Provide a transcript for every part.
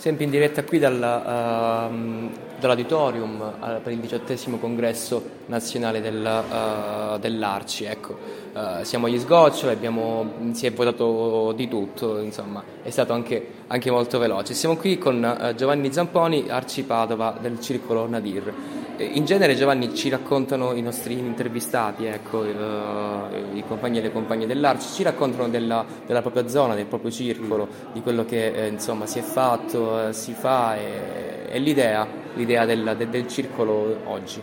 sempre in diretta qui dalla, uh, dall'auditorium uh, per il diciottesimo congresso nazionale del, uh, dell'Arci. Ecco. Eh, siamo agli sgoccioli, abbiamo, si è votato di tutto, insomma, è stato anche, anche molto veloce. Siamo qui con Giovanni Zamponi, Arci Padova del Circolo Nadir. In genere Giovanni ci raccontano i nostri intervistati, ecco, i compagni e le compagne dell'Arci, ci raccontano della, della propria zona, del proprio circolo, di quello che eh, insomma, si è fatto, eh, si fa e, e l'idea, l'idea del, del, del, circolo oggi.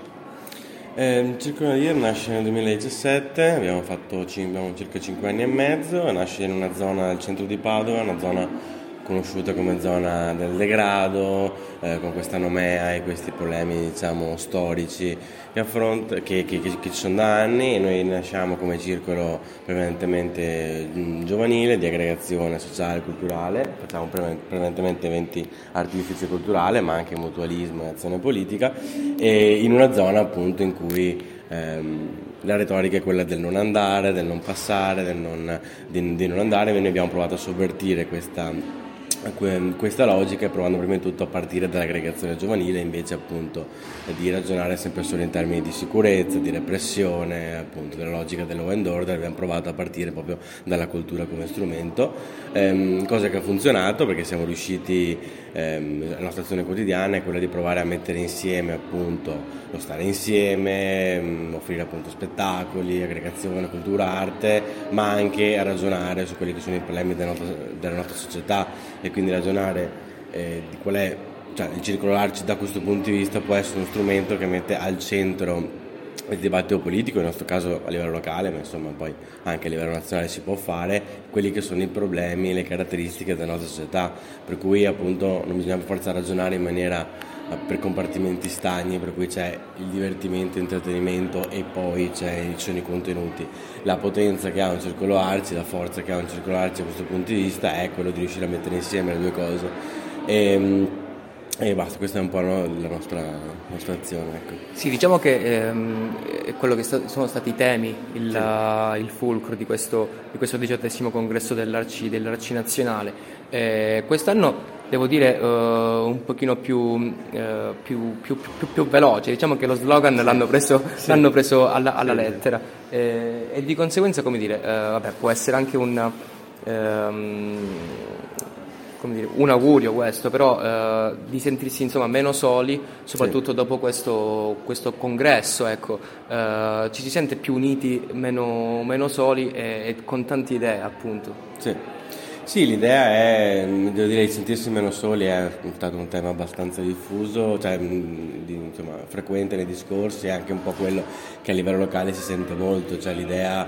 Eh, il Circolo Nadir nasce nel 2017, abbiamo fatto abbiamo circa 5 anni e mezzo, nasce in una zona del centro di Padova, una zona conosciuta come zona del degrado, eh, con questa nomea e questi problemi diciamo, storici che, affront- che, che, che, ci sono da anni. Noi nasciamo come circolo prevalentemente mm, giovanile, di aggregazione sociale e culturale, facciamo prevalentemente eventi artistici e culturali, ma anche mutualismo e azione politica, e in una zona appunto in cui ehm, la retorica è quella del non andare, del non passare, del non, di, di non andare, noi abbiamo provato a sovvertire questa questa logica provando prima di tutto a partire dall'aggregazione giovanile invece appunto di ragionare sempre solo in termini di sicurezza, di repressione, appunto della logica del law and order, abbiamo provato a partire proprio dalla cultura come strumento, ehm, cosa che ha funzionato perché siamo riusciti, ehm, la nostra azione quotidiana è quella di provare a mettere insieme appunto lo stare insieme, ehm, offrire appunto spettacoli, aggregazione, cultura, arte, ma anche a ragionare su quelli che sono i problemi della nostra, della nostra società e quindi ragionare eh, di qual è, cioè il circolo Arci da questo punto di vista può essere uno strumento che mette al centro il dibattito politico, nel nostro caso a livello locale, ma insomma poi anche a livello nazionale si può fare, quelli che sono i problemi, le caratteristiche della nostra società, per cui appunto non bisogna forza ragionare in maniera per compartimenti stagni, per cui c'è il divertimento, l'intrattenimento e poi ci sono i contenuti. La potenza che ha un circolo arci, la forza che ha un circolo arci da questo punto di vista è quello di riuscire a mettere insieme le due cose. E, ehm, e basta, questa è un po' la nostra, la nostra azione. Ecco. Sì, diciamo che ehm, quello che sta, sono stati i temi, il, sì. uh, il fulcro di questo, di questo diciottesimo congresso dell'Arci, dell'Arci nazionale. Eh, quest'anno devo dire uh, un pochino più, uh, più, più, più, veloce, diciamo che lo slogan l'hanno preso, sì. l'hanno preso alla, alla sì. lettera eh, e di conseguenza come dire, vabbè, può essere anche un... Um, dire, un augurio questo, però eh, di sentirsi insomma, meno soli, soprattutto sì. dopo questo, questo congresso, ecco, eh, ci si sente più uniti, meno, meno soli e, e, con tante idee appunto. Sì. Sì, l'idea è, devo dire, di sentirsi meno soli è stato un tema abbastanza diffuso, cioè, di, insomma, frequente nei discorsi, è anche un po' quello che a livello locale si sente molto, cioè l'idea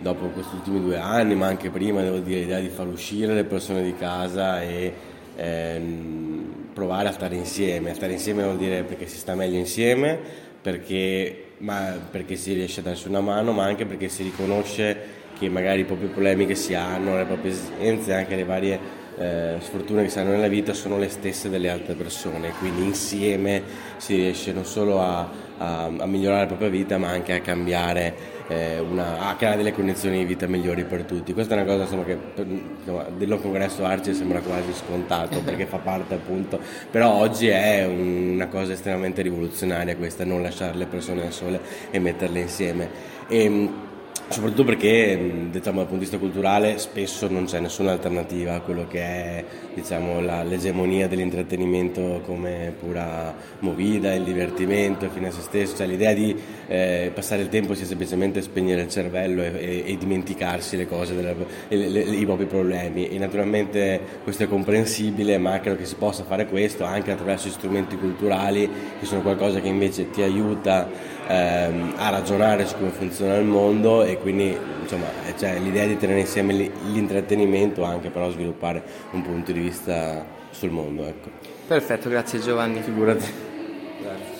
dopo questi ultimi due anni, ma anche prima, devo dire, l'idea di far uscire le persone di casa e ehm, provare a stare insieme. Stare insieme vuol dire perché si sta meglio insieme, perché, perché si riesce a darsi una mano, ma anche perché si riconosce che magari i propri problemi che si hanno, le proprie esigenze, anche le varie eh, sfortune che si hanno nella vita sono le stesse delle altre persone, quindi insieme si riesce non solo a, a, a migliorare la propria vita ma anche a cambiare eh, una, a creare delle condizioni di vita migliori per tutti. Questa è una cosa insomma, che insomma, del congresso Arci sembra quasi scontato perché fa parte appunto, però oggi è un, una cosa estremamente rivoluzionaria questa, non lasciare le persone da sole e metterle insieme. E, soprattutto perché diciamo, dal punto di vista culturale spesso non c'è nessuna alternativa a quello che è diciamo, la, l'egemonia dell'intrattenimento come pura movida, il divertimento fine a se stesso, cioè l'idea di eh, passare il tempo sia semplicemente spegnere il cervello e, e, e dimenticarsi le cose, delle, le, le, i propri problemi. E naturalmente questo è comprensibile ma credo che si possa fare questo anche attraverso strumenti culturali che sono qualcosa che invece ti aiuta ehm, a ragionare su come funziona il mondo e quindi insomma cioè, l'idea di tenere insieme l'intrattenimento anche però sviluppare un punto di vista sul mondo. Ecco. Perfetto, grazie Giovanni. Figurati. Grazie.